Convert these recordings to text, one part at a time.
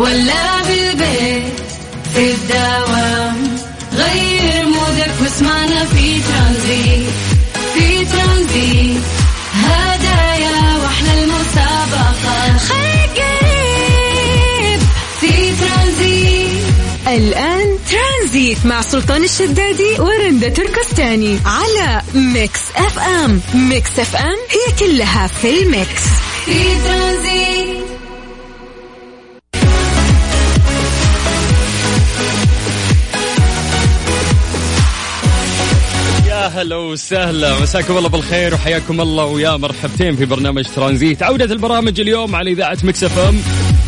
ولا بالبيت في الدوام غير mood ك واسمعنا في ترانزيت في ترانزيت. هدايا واحلى المسابقة. خليك قريب في ترانزيت. الآن ترانزيت مع سلطان الشدادي ورندا تركستاني على Mix FM. Mix FM It's all in the mix. في ترانزيت. هلا وسهلا. مساكم الله بالخير وحياكم الله ويا مرحبتين في برنامج ترانزيت. عودة البرامج اليوم على إذاعة Mix FM.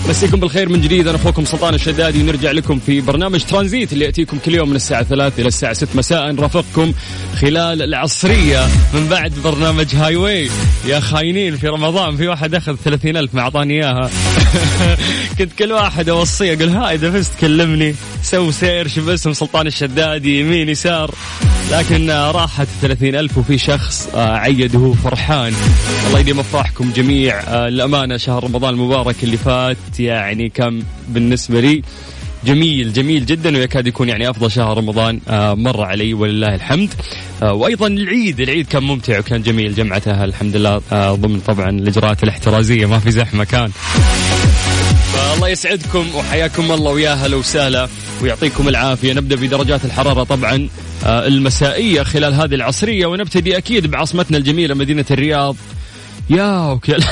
مسيكم بالخير من جديد. أنا أخوكم سلطان الشدادي ونرجع لكم في برنامج ترانزيت اللي يأتيكم كل يوم من الساعة 3 إلى الساعة 6 مساء نرافقكم خلال العصرية من بعد برنامج Highway يا خاينين في رمضان. في واحد أخذ 30 ألف ما أعطاني إياها. كنت كل واحد أوصيه أقول ها إذا فزت كلمني سو search باسم سلطان الشدادي يمين يسار. لكن آه، راحت 30 ألف وفي شخص آه، عيد وهو فرحان. الله يديم أفراحكم جميع. آه، الأمانة شهر رمضان المبارك اللي فات يعني كان بالنسبة لي جميل جميل جدا ويكاد يكون يعني أفضل شهر رمضان آه، مر علي ولله الحمد. آه، وأيضا العيد العيد كان ممتع وكان جميل جمعتها الحمد لله. آه، ضمن طبعا الإجراءات الاحترازية ما في زحمة كان. فالله يسعدكم وحياكم الله ويا هلا وسهلا ويعطيكم العافية. نبدأ بدرجات الحرارة طبعا. آه، المسائية خلال هذه العصرية ونبتدي أكيد بعاصمتنا الجميلة مدينة الرياض. يا وكل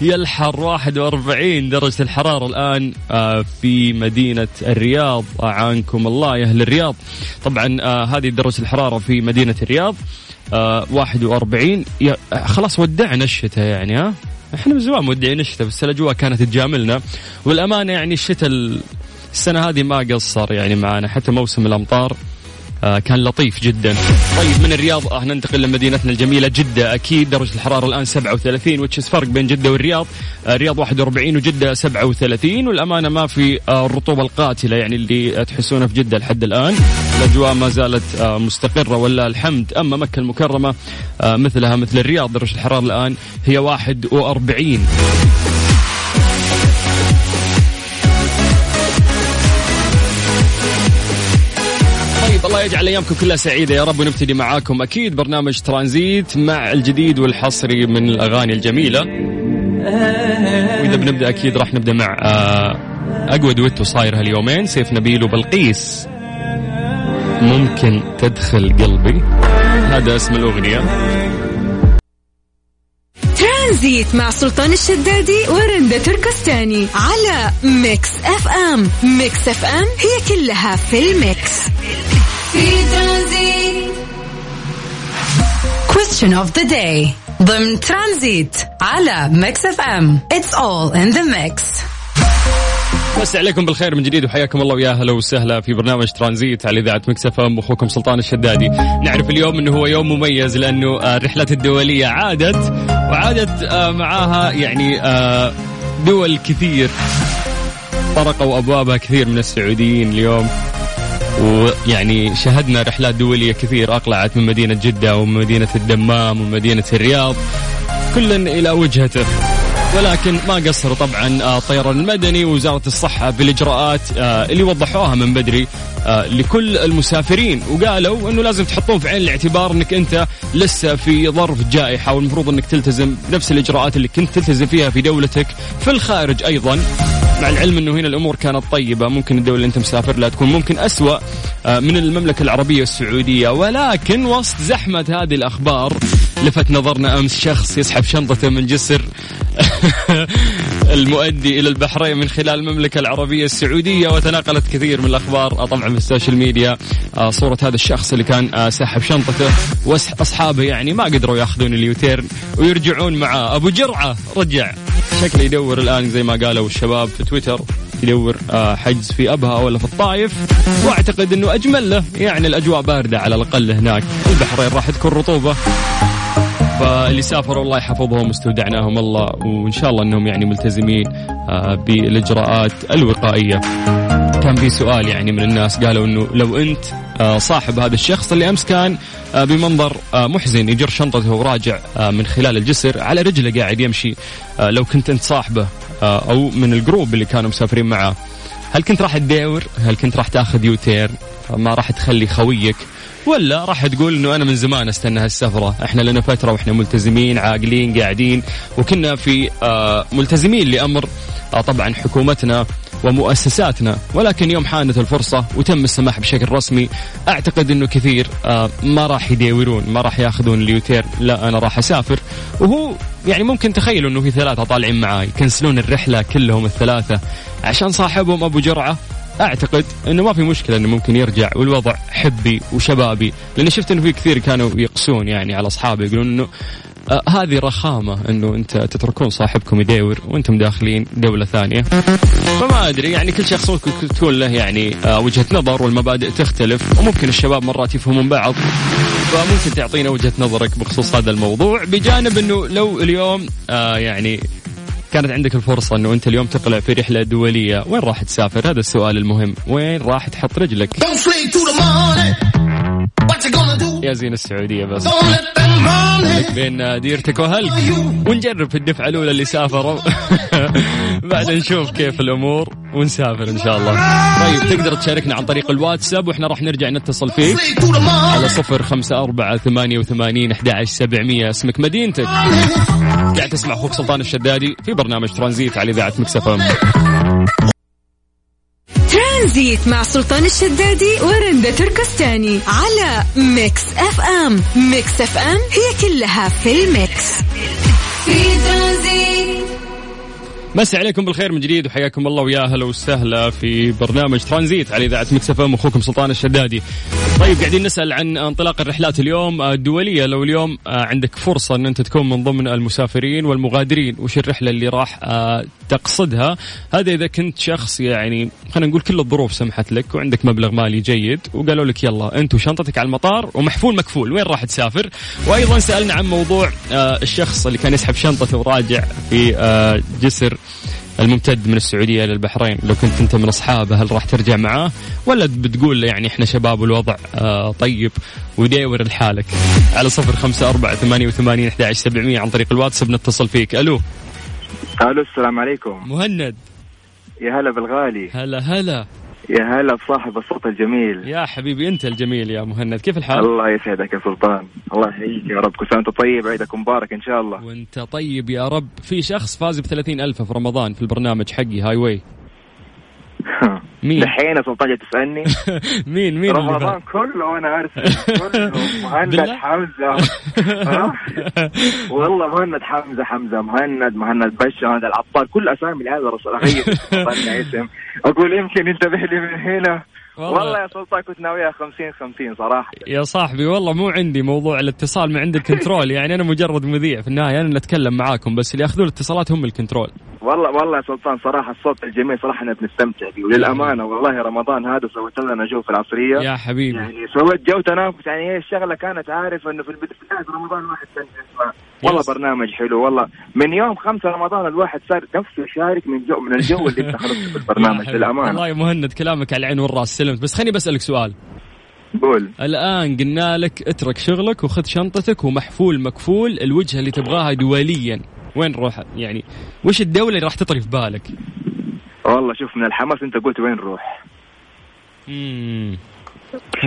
يا الحر 41 درجة الحرارة الآن آه، في مدينة الرياض. أعانكم الله يا أهل الرياض. طبعا آه، هذه درجة الحرارة في مدينة الرياض آه، 41 يا- آه، خلاص ودعنا الشتاء يعني ها؟ إحنا من زمان مودعين الشتاء بس الأجواء كانت تجاملنا. والأمانة يعني الشتاء السنة هذه ما قصر يعني معنا حتى موسم الأمطار كان لطيف جدا. طيب من الرياض؟ آه، ننتقل لمدينتنا الجميلة جدة. أكيد درجة الحرارة الآن 37 وتشز فرق بين جدة والرياض. آه، الرياض 41 وجدة 37 والأمانة ما في آه، الرطوبة القاتلة يعني اللي تحسونها في جدة لحد الآن. الأجواء ما زالت آه، مستقرة ولا الحمد. أما مكة المكرمة آه، مثلها مثل الرياض درجة الحرارة الآن هي 41 طيب الله يجعل أيامكم كلها سعيدة. يا رب ونبتدي معاكم أكيد برنامج ترانزيت مع الجديد والحصري من الأغاني الجميلة. وإذا بنبدأ أكيد راح نبدأ مع آه، أقوى دويتو صاير هاليومين. سيف نبيل وبلقيس. ممكن تدخل قلبي. هذا اسم الأغنية. ترانزيت مع سلطان الشدادي ورندا تركستاني على Mix FM. Mix FM It's all in the mix. في Tranzit. Question of the day. ضمن ترانزيت على Mix FM It's all in the mix. مسي عليكم بالخير من جديد وحياكم الله ويا هلا وسهلا في برنامج ترانزيت على إذاعة Mix FM أخوكم سلطان الشدادي. نعرف اليوم إنه هو يوم مميز لأنه آه، الرحلات الدولية عادت وعادت آه، معاها يعني آه، دول كثير. طرقوا أبوابها كثير من السعوديين اليوم. ويعني شهدنا رحلات دولية كثير أقلعت من مدينة جدة ومن مدينة الدمام ومن مدينة الرياض كل إلى وجهته. ولكن ما قصروا طبعا آه، الطيران المدني ووزارة الصحة بالإجراءات آه، اللي وضحوها من بدري آه، لكل المسافرين. وقالوا إنه لازم تحطون في عين الاعتبار إنك أنت لسه في ظرف جائحة والمفروض إنك تلتزم بنفس الإجراءات اللي كنت تلتزم فيها في دولتك في الخارج أيضا. مع العلم إنه هنا الأمور كانت طيبة. ممكن الدولة اللي أنت مسافر لها تكون ممكن أسوأ آه، من المملكة العربية السعودية. ولكن وسط زحمة هذه الأخبار لفت نظرنا أمس شخص يسحب شنطته من جسر المؤدي إلى البحرين من خلال المملكة العربية السعودية وتناقلت كثير من الأخبار آه، طبعا في ال social media. آه، صورة هذا الشخص اللي كان ساحب شنطته وأصحابه يعني ما قدروا يأخذون ال U-turn ويرجعون معاه أبو جرعة رجع. شكله يدور الآن زي ما قالوا الشباب في تويتر يدور آه، حجز في أبها ولا في الطايف وأعتقد إنه أجمل له يعني الأجواء باردة على الأقل هناك. البحرين راح تكون رطوبة. فاللي سافروا الله يحفظهم واستودعناهم الله وإن شاء الله إنهم يعني ملتزمين آه، بالإجراءات الوقائية. كان في سؤال يعني من الناس قالوا إنه لو أنت آه، صاحب هذا الشخص اللي أمس كان آه، بمنظر آه، محزن يجر شنطته وراجع من خلال الجسر على رجله قاعد يمشي لو كنت أنت صاحبه أو من الجروب اللي كانوا مسافرين معاه هل كنت راح تداور؟ هل كنت راح تاخذ يوتير؟ ما راح تخلي خويك؟ ولا راح تقول إنه أنا من زمان أستنى هالسفرة إحنا لنا فترة وإحنا ملتزمين عاقلين قاعدين وكنا في ملتزمين لأمر طبعا حكومتنا ومؤسساتنا. ولكن يوم حانت الفرصة وتم السماح بشكل رسمي أعتقد أنه كثير آه ما راح يداورون ما راح ياخذون اليوتير لا أنا راح أسافر. وهو يعني ممكن تخيلوا أنه في ثلاثة طالعين معاي يكنسلون الرحلة كلهم الثلاثة عشان صاحبهم أبو جرعة. أعتقد إنه ما في مشكلة إنه ممكن يرجع والوضع حبي وشبابي لأني شفت إنه في كثير كانوا يقسون يعني على اصحابي يقولون إنه آه هذه رخامة إنه أنت تتركون صاحبكم يداور وأنتم داخلين دولة ثانية. فما أدري يعني كل شخص ممكن تكون له يعني آه وجهة نظر والمبادئ تختلف وممكن الشباب مرات يفهمون بعض. فممكن تعطينا وجهة نظرك بخصوص هذا الموضوع بجانب إنه لو اليوم آه يعني كانت عندك الفرصة إنه أنت اليوم تقلع في رحلة دولية، وين راح تسافر؟ هذا السؤال المهم، وين راح تحط رجلك؟ يا زين السعودية بس. بين ديرتك وهلك. ونجرب في الدفعة الأولى اللي سافروا. بعد نشوف كيف الأمور. ونسافر إن شاء الله. طيب تقدر تشاركنا عن طريق الواتساب وإحنا راح نرجع نتصل فيك. على صفر خمسة أربعة ثمانية وثمانين أحد سبعمية. اسمك مدينتك. قاعد تسمع أخوك سلطان الشدادي في برنامج ترانزيت على إذاعة Mix FM Tranzit مع سلطان الشدادي ورندا تركستاني على Mix FM. Mix FM It's all in the mix في ترانزيت. مسي عليكم بالخير من جديد وحياكم الله ويا هلا وسهلا في برنامج ترانزيت على إذاعة Mix FM أخوكم سلطان الشدادي. طيب قاعدين نسأل عن انطلاق الرحلات اليوم الدولية لو اليوم آه، عندك فرصة إن أنت تكون من ضمن المسافرين والمغادرين وش الرحلة اللي راح آه، تقصدها؟ هذا إذا كنت شخص يعني خلينا نقول كل الظروف سمحت لك وعندك مبلغ مالي جيد وقالوا لك يلا أنت وشنطتك على المطار ومحفول مكفول وين راح تسافر؟ وأيضا سألنا عن موضوع آه، الشخص اللي كان يسحب شنطته وراجع في جسر الممتد من السعودية إلى البحرين. لو كنت أنت من أصحابه هل راح ترجع معاه؟ ولا بتقول يعني إحنا شباب والوضع آه طيب وداور لحالك. على صفر خمسة أربعة ثمانية وثمانين أحد سبعمية عن طريق الواتساب نتصل فيك. ألو. ألو السلام عليكم. مهند. يا هلا بالغالي. هلا هلا. يا هلا بصاحب الصوت الجميل. يا حبيبي أنت الجميل يا مهند كيف الحال؟ الله يسعدك يا سلطان. الله يحييك يا رب. كل سنة وانت طيب عيدك مبارك إن شاء الله. وانت طيب يا رب. في شخص فاز بثلاثين ألف في رمضان في البرنامج حقي هاي واي. مين؟ دحين سلطان تسألني. مين؟ مين رمضان؟ كله وأنا ارسل كله. مهند؟ حمزة؟ والله مهند حمزة حمزة مهند مهند بشا مهند العطار كل أسامي رسول أغير. اسم. أقول يمكن ينتبه لي من هنا. والله. والله يا سلطان كنت ناويها 50 50 صراحة. يا صاحبي والله مو عندي موضوع الاتصال ما عندي الكنترول. يعني أنا مجرد مذيع في النهاية أنا اللي أتكلم معاكم بس اللي يأخذون الاتصالات هم الكنترول. والله والله يا سلطان صراحة الصوت الجميل صراحة إحنا بنستمتع فيه. وللأمانة والله رمضان هذا سويت لنا جو في العصرية. يا حبيبي. يعني سويت جو تنافس يعني هي الشغلة كانت عارف إنه في البداية رمضان الواحد يسمع والله. برنامج حلو والله. من يوم خمسة رمضان الواحد صار نفسه يشارك من جو من الجو اللي انت خلقته في البرنامج. للأمانة. والله يا مهند كلامك على العين والرأس سلمت. بس خليني بسألك سؤال. قول. الآن قلنا لك اترك شغلك وخذ شنطتك ومحفول مكفول الوجهة اللي تبغاها دوليا. وين نروح يعني وش الدولة اللي راح تطري في بالك؟ والله شوف من الحماس انت قلت وين نروح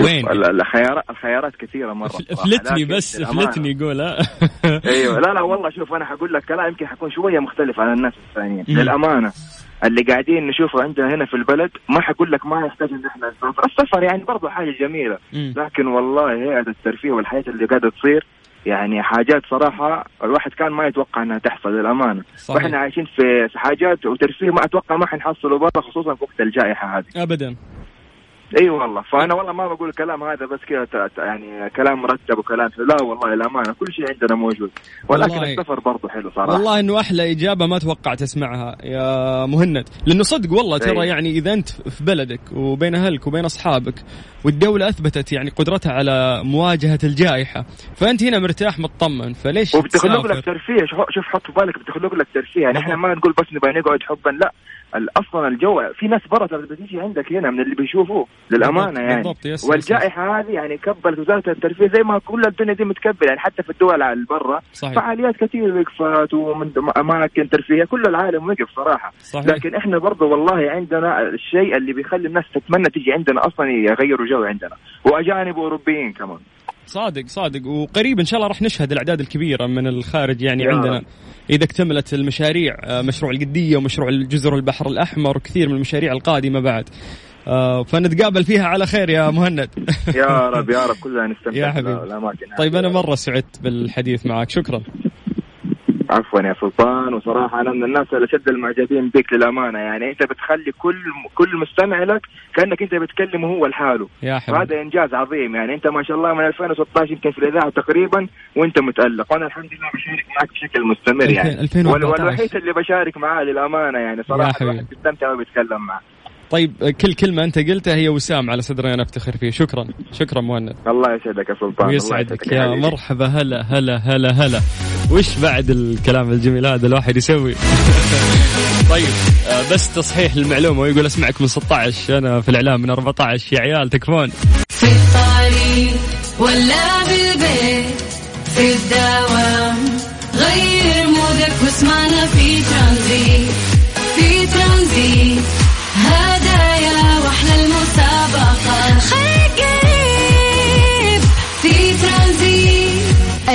وين؟ ال- الخيارات الخيارات كثيرة مرة فل- صراحة، فلتني لكن بس للأمانة. فلتني قول أيوه. لا لا والله شوف أنا حقول لك كلام يمكن حكون شوية مختلف عن الناس الثانيين. للأمانة اللي قاعدين نشوفه عندنا هنا في البلد ما حقول لك ما يحتاج إن إحنا نسافر. السفر يعني برضه حاجة جميلة. لكن والله هيئه الترفيه والحياة اللي قاعدة تصير يعني حاجات صراحة الواحد كان ما يتوقع إنها تحصل للأمانة. صحيح. وإحنا عايشين في حاجات وترفيه ما أتوقع ما حنحصله برا خصوصا في وقت الجائحة هذه. ابدا. إي والله. فأنا والله ما بقول الكلام هذا بس كذا يعني كلام مرتب وكلام لا والله الامانه كل شيء عندنا موجود. ولكن والله- السفر برضه حلو صراحة. والله إنه أحلى إجابة ما توقعت أسمعها يا مهند. لأنه صدق والله ترى. يعني إذا أنت في بلدك وبين أهلك وبين أصحابك والدولة أثبتت يعني قدرتها على مواجهة الجائحة فأنت هنا مرتاح مطمن فليش وبتخلق؟ لك ترفيه. شوف حط في بالك بتخلق لك ترفيه. يعني إحنا ما نقول بس نبغى نقعد حبا لا. أصلا الجو في ناس برا ترى بتيجي عندك هنا من اللي بيشوفوه للأمانة يعني بالضبط، يس- يس- والجائحة هذه يعني كبلت وزارة الترفيه زي ما كل الدنيا دي متكبله يعني حتى في الدول اللي برا. فعاليات كثير وقفت ومن أماكن ترفيهية كل العالم وقف صراحة صحيح. لكن إحنا برضه والله عندنا الشيء اللي بيخلي الناس تتمنى تيجي عندنا أصلا يغيروا جو عندنا وأجانب واوروبيين كمان صادق صادق. وقريب إن شاء الله راح نشهد الأعداد الكبيرة من الخارج يعني عندنا. إذا اكتملت المشاريع آه، مشروع القدية ومشروع جزر البحر الأحمر وكثير من المشاريع القادمة بعد. آه، فنتقابل فيها على خير يا مهند. يا رب يا رب. كلنا نستمتع يا حبيبي. طيب أنا مرة سعدت بالحديث معك. شكرا. عفوا يا سلطان. وصراحة أنا من الناس اللي شد المعجبين بك للأمانة. يعني أنت بتخلي كل كل مستمع لك كأنك أنت بتكلمه هو لحاله. يا حبيبي. وهذا إنجاز عظيم. يعني أنت ما شاء الله من 2016 يمكن في الإذاعة تقريبا وأنت متألق. وأنا الحمد لله بشارك معك بشكل مستمر يعني. 2014. وال- والوحيد اللي بشارك معاه للأمانة يعني صراحة. الواحد بيستمتع وبيتكلم معه. طيب كل كلمة أنت قلتها هي وسام على صدري أنا أفتخر فيه. شكرا. شكرا مهند. الله يسعدك يا سلطان. ويسعدك يا حبيبي. مرحبا. هلا هلا هلا هلا. وش بعد الكلام الجميل هذا الواحد يسوي؟ طيب آه، بس تصحيح المعلومة ويقول أسمعك من 16 أنا في الإعلام من 14 يا عيال تكفون. في الطريق ولا بالبيت في الدوام غير مودك واسمعنا في ترانزيت في ترانزيت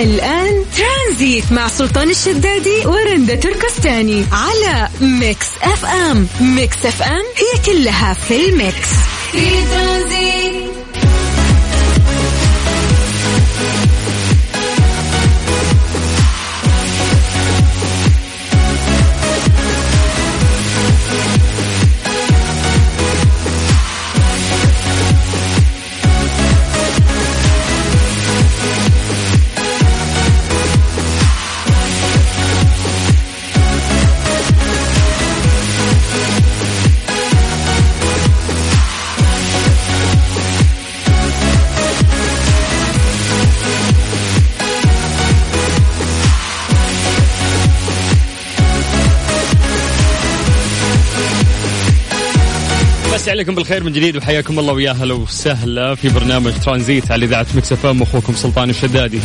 الآن ترانزيت مع سلطان الشدادي ورندا تركستاني على Mix FM. Mix FM هي كلها في ال mix. في ترانزيت. عليكم بالخير من جديد وحياكم الله ويا هلا وسهلا في برنامج ترانزيت على إذاعة Mix FM أخوكم سلطان الشدادي.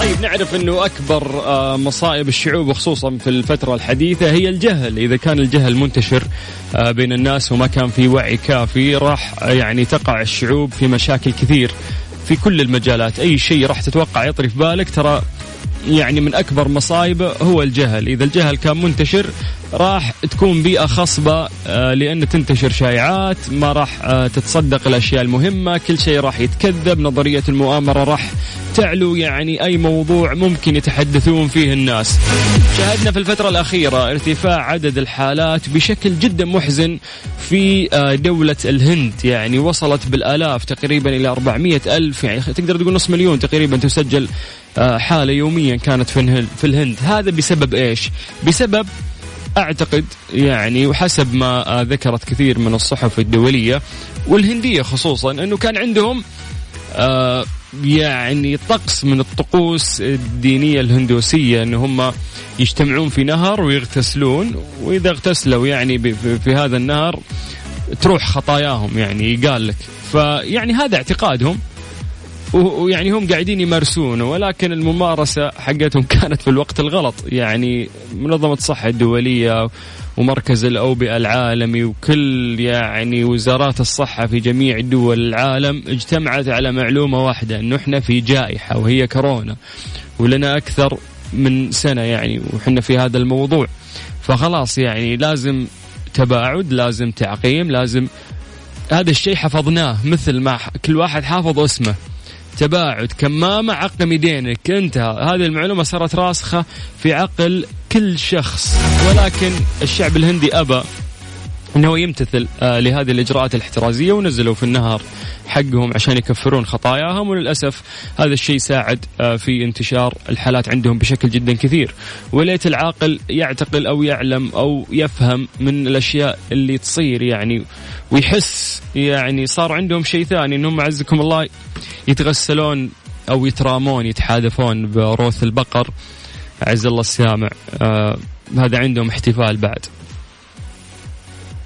طيب نعرف إنه أكبر آه، مصائب الشعوب وخصوصا في الفترة الحديثة هي الجهل، إذا كان الجهل منتشر آه، بين الناس وما كان في وعي كافي راح آه، يعني تقع الشعوب في مشاكل كثير في كل المجالات، أي شيء راح تتوقع يطري في بالك ترى يعني من أكبر مصايبه هو الجهل، إذا الجهل كان منتشر راح تكون بيئة خصبة آه، لأن تنتشر شائعات، ما راح آه، تتصدق الأشياء المهمة، كل شيء راح يتكذب، نظرية المؤامرة راح تعلو يعني أي موضوع ممكن يتحدثون فيه الناس. شاهدنا في الفترة الأخيرة ارتفاع عدد الحالات بشكل جدا محزن في آه، دولة الهند، يعني وصلت بالآلاف تقريبا إلى 400 ألف يعني تقدر تقول نص مليون تقريبا تسجل حالة يوميا كانت في الهند. هذا بسبب إيش؟ بسبب أعتقد يعني وحسب ما آه، ذكرت كثير من الصحف الدولية والهندية خصوصا أنه كان عندهم آه، يعني طقس من الطقوس الدينية الهندوسية أن هم يجتمعون في نهر ويغتسلون وإذا اغتسلوا يعني في هذا النهر تروح خطاياهم يعني يقال لك. فيعني هذا اعتقادهم. ويعني هم قاعدين يمارسونه ولكن الممارسة حقتهم كانت في الوقت الغلط. يعني منظمة الصحة الدولية ومركز الأوبئة العالمي وكل يعني وزارات الصحة في جميع دول العالم اجتمعت على معلومة واحدة إنه إحنا في جائحة وهي كورونا ولنا أكثر من سنة يعني وحنا في هذا الموضوع. فخلاص يعني لازم تباعد لازم تعقيم لازم هذا الشيء حفظناه مثل ما كل واحد حافظ اسمه. تباعد كمامة عقم يدينك انتهى. هذه المعلومة صارت راسخة في عقل كل شخص. ولكن الشعب الهندي أبى إنه يمتثل آه لهذه الإجراءات الاحترازية ونزلوا في النهر حقهم عشان يكفرون خطاياهم وللأسف هذا الشيء ساعد آه في انتشار الحالات عندهم بشكل جدا كثير. وليت العاقل يعتقل أو يعلم أو يفهم من الأشياء اللي تصير يعني ويحس يعني صار عندهم شيء ثاني إنهم عزكم الله يتغسلون أو يترامون يتحادفون بروث البقر. عز الله السامع آه هذا عندهم احتفال بعد.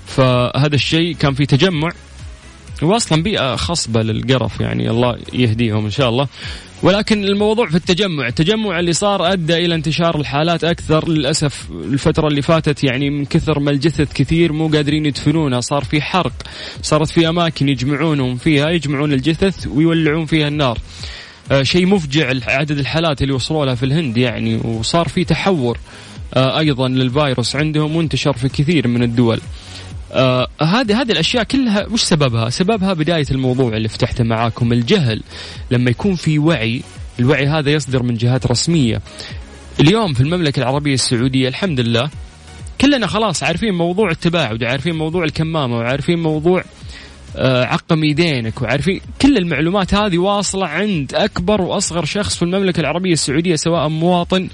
فهذا الشيء كان في تجمع واصلا بيئة خصبة للقرف يعني الله يهديهم إن شاء الله. ولكن الموضوع في التجمع التجمع اللي صار أدى إلى انتشار الحالات أكثر للأسف الفترة اللي فاتت يعني من كثر ما الجثث كثير مو قادرين يدفنونها صار في حرق صارت في أماكن يجمعونهم فيها يجمعون الجثث ويولعون فيها النار. آه شيء مفجع عدد الحالات اللي وصلوا لها في الهند يعني وصار في تحور آه أيضا للفيروس عندهم وانتشر في كثير من الدول. آه هذه هذه الأشياء كلها وش سببها؟ سببها بداية الموضوع اللي فتحته معاكم الجهل لما يكون في وعي الوعي هذا يصدر من جهات رسمية. اليوم في المملكة العربية السعودية الحمد لله كلنا خلاص عارفين موضوع التباعد وعارفين موضوع الكمامة وعارفين موضوع آه عقم يدينك وعارفين كل المعلومات هذه واصلة عند أكبر وأصغر شخص في المملكة العربية السعودية سواء مواطن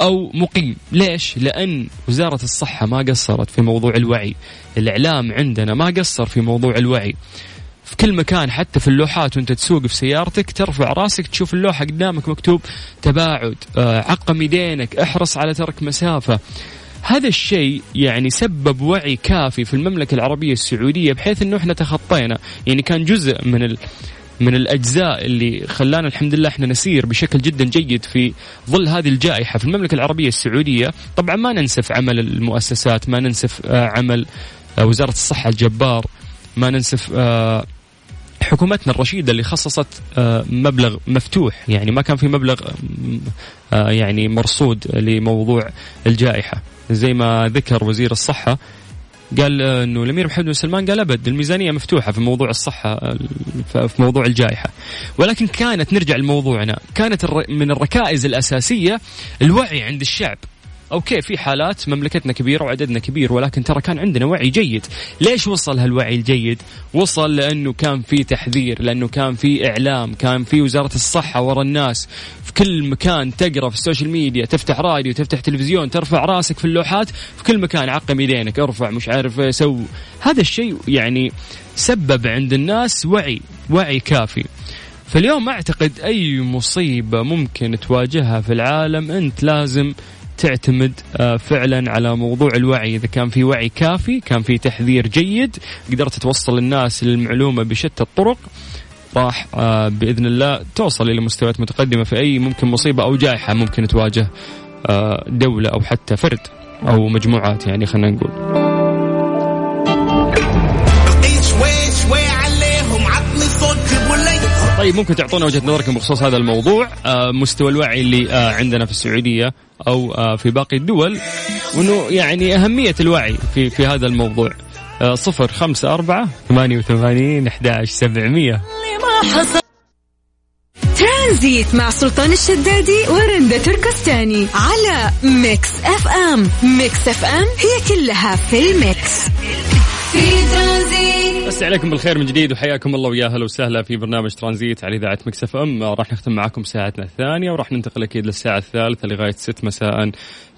أو مقيم. ليش؟ لأن وزارة الصحة ما قصرت في موضوع الوعي. الإعلام عندنا ما قصر في موضوع الوعي. في كل مكان حتى في اللوحات وأنت تسوق في سيارتك ترفع راسك تشوف اللوحة قدامك مكتوب تباعد آه، عقم يدينك احرص على ترك مسافة. هذا الشيء يعني سبب وعي كافي في المملكة العربية السعودية بحيث إنه إحنا تخطينا. يعني كان جزء من ال من الأجزاء اللي خلانا الحمد لله إحنا نسير بشكل جدا جيد في ظل هذه الجائحة في المملكة العربية السعودية، طبعا ما ننسف عمل المؤسسات، ما ننسف آه، عمل آه، وزارة الصحة الجبار، ما ننسف آه، حكومتنا الرشيدة اللي خصصت مبلغ مفتوح. يعني ما كان في مبلغ يعني مرصود لموضوع الجائحة. زي ما ذكر وزير الصحة قال إنه الأمير محمد بن سلمان قال أبد الميزانية مفتوحة في موضوع الصحة في موضوع الجائحة. ولكن كانت نرجع لموضوعنا كانت من الركائز الأساسية الوعي عند الشعب. okay في حالات مملكتنا كبيرة وعددنا كبير ولكن ترى كان عندنا وعي جيد. ليش وصل هالوعي الجيد؟ وصل لأنه كان في تحذير لأنه كان في إعلام كان في وزارة الصحة ورا الناس. في كل مكان تقرأ في ال social media تفتح راديو تفتح تلفزيون ترفع راسك في اللوحات في كل مكان عقم يدينك ارفع مش عارف سو. هذا الشيء يعني سبب عند الناس وعي وعي كافي. فاليوم أعتقد أي مصيبة ممكن تواجهها في العالم أنت لازم تعتمد آه، فعلا على موضوع الوعي إذا كان في وعي كافي كان في تحذير جيد قدرت توصل الناس للمعلومة بشتى الطرق راح آه، بإذن الله توصل إلى مستويات متقدمة في أي ممكن مصيبة أو جائحة ممكن تواجه آه، دولة أو حتى فرد أو مجموعات يعني خلينا نقول. طيب ممكن تعطونا وجهة نظركم بخصوص هذا الموضوع آه مستوى الوعي اللي آه عندنا في السعودية أو آه في باقي الدول وإنه يعني أهمية الوعي في في هذا الموضوع. آه صفر خمسة أربعة ثمانية وثمانين أحد سبعمية. ترانزيت مع سلطان الشدادي ورندا تركستاني على Mix FM. Mix FM هي كلها في ال mix. في ترانزيت. بس عليكم بالخير من جديد وحياكم الله ويا هلا وسهلا في برنامج ترانزيت على إذاعة Mix FM. راح نختم معاكم ساعتنا الثانية وراح ننتقل أكيد للساعة الثالثة لغاية 6 مساء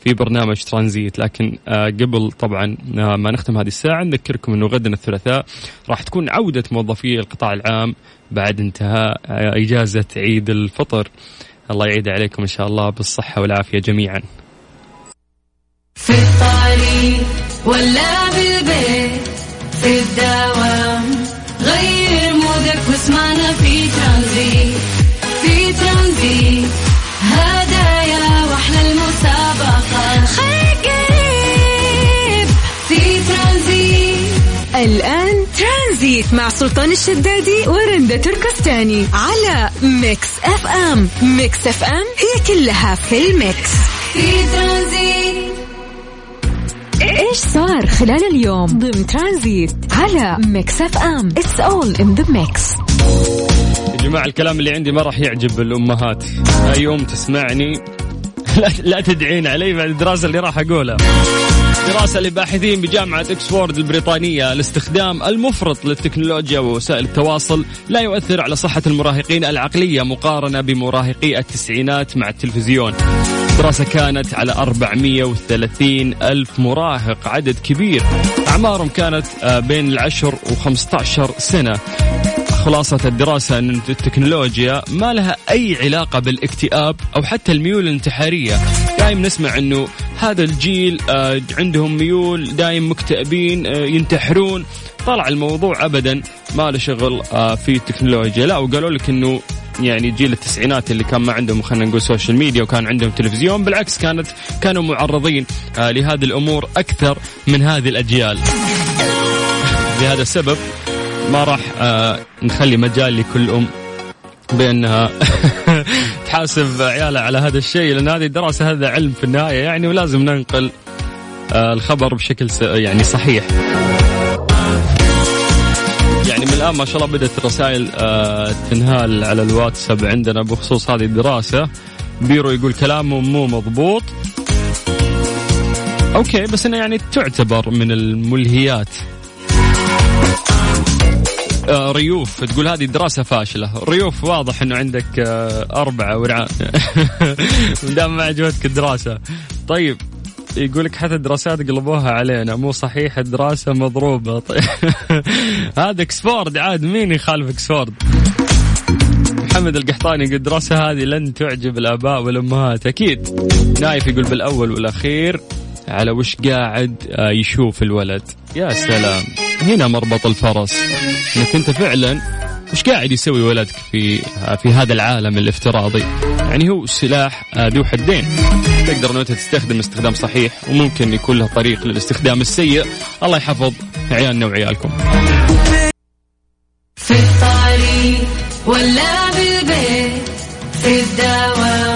في برنامج ترانزيت. لكن آه قبل طبعا آه ما نختم هذه الساعة نذكركم إنه غدا الثلاثاء راح تكون عودة موظفي القطاع العام بعد انتهاء آه إجازة عيد الفطر. الله يعيد عليكم إن شاء الله بالصحة والعافية جميعا. في الطريق ولا بالبيت في الدوام مودك واسمعنا في ترانزيت في ترانزيت. هدايا وأحلى المسابقة خير قريب. في ترانزيت. الآن ترانزيت مع سلطان الشدادي ورندا تركستاني على Mix FM. Mix FM هي كلها في ال mix. في ترانزيت. إيش صار خلال اليوم؟ ضمن ترانزيت على Mix FM. It's all in the mix يا جماعة الكلام اللي عندي ما راح يعجب الأمهات. أي أم تسمعني؟ لا, تدعين علي بعد الدراسة اللي راح أقولها. دراسة لباحثين بجامعة إكسفورد البريطانية. الاستخدام المفرط للتكنولوجيا ووسائل التواصل لا يؤثر على صحة المراهقين العقلية مقارنة بمراهقي التسعينات مع التلفزيون. دراسة كانت على 430 ألف مراهق عدد كبير. أعمارهم كانت آه، بين العشر و15 سنة. خلاصة الدراسة أن التكنولوجيا ما لها أي علاقة بالاكتئاب أو حتى الميول الانتحارية. دائما نسمع أنه هذا الجيل آه، عندهم ميول دائما مكتئبين آه، ينتحرون. طلع الموضوع أبدا ما له شغل آه، في التكنولوجيا. لا وقالوا لك أنه يعني جيل التسعينات اللي كان ما عندهم خلينا نقول social media وكان عندهم تلفزيون بالعكس كانت كانوا معرضين لهذه الأمور أكثر من هذه الأجيال. لهذا السبب ما راح آه نخلي مجال لكل أم بأنها تحاسب عيالها على هذا الشيء لأن هذه الدراسة هذا علم في النهاية يعني ولازم ننقل آه الخبر بشكل يعني صحيح. يعني من الآن ما شاء الله بدأت الرسائل آه تنهال على الواتساب عندنا بخصوص هذه الدراسة. بيرو يقول كلامه مو مضبوط. okay بس انها يعني تعتبر من الملهيات. ريوف تقول هذه الدراسة فاشلة. ريوف واضح إنه عندك آه أربعة ورعان دام ما عجبتك الدراسة. طيب يقول لك حتى الدراسات قلبوها علينا. مو صحيح الدراسة مضروبة. طيب. هذا إكسفورد. عاد مين يخالف إكسفورد؟ محمد القحطاني يقول الدراسة هذه لن تعجب الآباء والأمهات. أكيد. نايف يقول بالأول والأخير على وش قاعد آه، يشوف الولد؟ يا سلام. هنا مربط الفرس. إنك أنت فعلا وش قاعد يسوي ولدك في في هذا العالم الافتراضي؟ يعني هو سلاح ذو حدين. تقدر إنه أنت تستخدم استخدام صحيح وممكن يكون له طريق للاستخدام السيء. الله يحفظ عيالنا وعيالكم. في الطريق ولا بالبيت في الدوام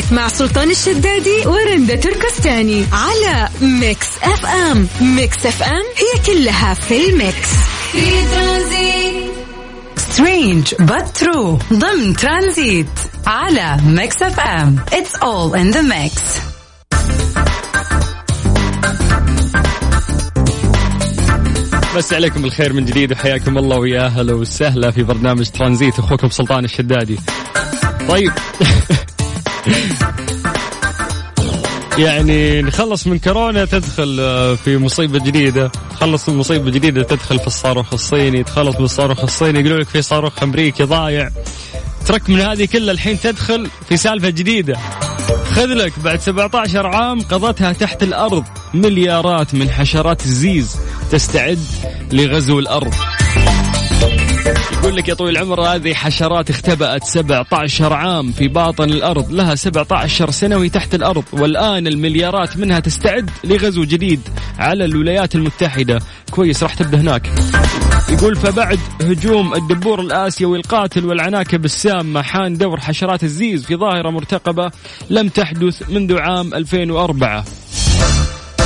ترانزيت مع سلطان الشدادي ورندا تركستاني على Mix FM. Mix FM هي كلها في ال mix. في ترانزيت Strange but true. ضمن ترانزيت على Mix FM. It's all in the mix. بس عليكم بالخير من جديد وحياكم الله ويا أهلا وسهلا في برنامج ترانزيت أخوكم سلطان الشدادي. طيب. يعني نخلص من كورونا تدخل آه، في مصيبة جديدة. تخلص من مصيبة جديدة تدخل في الصاروخ الصيني. تخلص من الصاروخ الصيني. يقولوا لك في صاروخ أمريكي ضايع. ترك من هذه كلها الحين تدخل في سالفة جديدة. خذ لك بعد 17 عام قضتها تحت الأرض مليارات من حشرات الزيز تستعد لغزو الأرض. يقول لك يا طويل العمر هذه حشرات اختبأت 17 عام في باطن الأرض. لها 17 سنة وهي تحت الأرض. والآن المليارات منها تستعد لغزو جديد على الولايات المتحدة. كويس راح تبدأ هناك. يقول فبعد هجوم الدبور الآسيوي القاتل والعناكب السامة حان دور حشرات الزيز في ظاهرة مرتقبة لم تحدث منذ عام 2004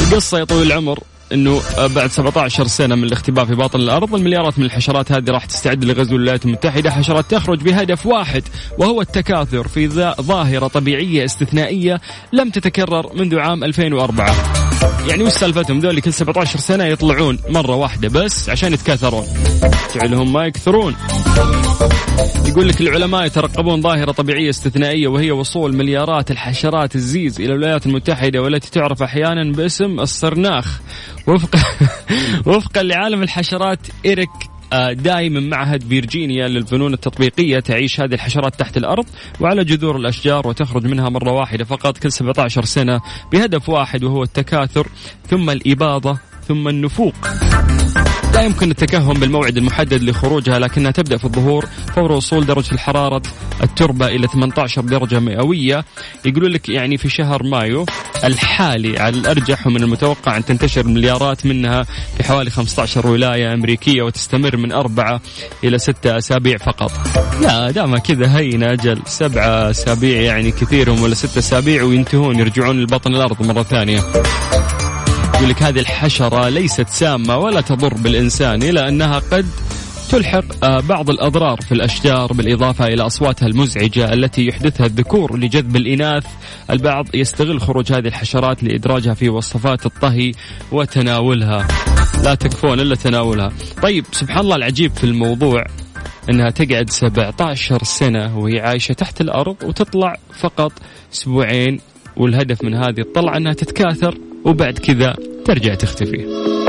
القصة يا طويل العمر. إنه بعد 17 سنة من الاختباء في باطن الأرض المليارات من الحشرات هذه راح تستعد لغزو الولايات المتحدة. حشرات تخرج بهدف واحد وهو التكاثر في ظاهرة طبيعية استثنائية لم تتكرر منذ عام 2004 يعني وش سالفتهم؟ ذولي كل 17 سنة يطلعون مرة واحدة بس عشان يتكاثرون. جعلهم ما يكثرون. يقول لك العلماء يترقبون ظاهرة طبيعية استثنائية وهي وصول مليارات الحشرات الزيز إلى الولايات المتحدة والتي تعرف أحيانا باسم الصرناخ. وفق وفقا لعالم الحشرات إيريك آه، دائما معهد فيرجينيا للفنون التطبيقية تعيش هذه الحشرات تحت الأرض وعلى جذور الأشجار وتخرج منها مرة واحدة فقط كل 17 سنة بهدف واحد وهو التكاثر ثم الإباضة ثم النفوق. لا يمكن التكهن بالموعد المحدد لخروجها لكنها تبدأ في الظهور فور وصول درجة الحرارة التربة إلى 18 درجة مئوية. يقولون لك يعني في شهر مايو الحالي على الأرجح ومن المتوقع أن تنتشر مليارات منها في حوالي 15 ولاية أمريكية وتستمر من أربعة إلى ستة أسابيع فقط. لا دام كذا هين أجل سبعة أسابيع يعني كثيرهم ولا ستة أسابيع وينتهون يرجعون لبطن الأرض مرة ثانية. يقول لك هذه الحشرة ليست سامة ولا تضر بالإنسان إلا أنها قد تلحق آه، بعض الأضرار في الأشجار بالإضافة إلى أصواتها المزعجة التي يحدثها الذكور لجذب الإناث. البعض يستغل خروج هذه الحشرات لإدراجها في وصفات الطهي وتناولها. لا تكفون إلا تناولها. طيب سبحان الله العجيب في الموضوع أنها تقعد 17 سنة وهي عايشة تحت الأرض وتطلع فقط أسبوعين والهدف من هذه الطلعة أنها تتكاثر. وبعد كذا ترجع تختفي.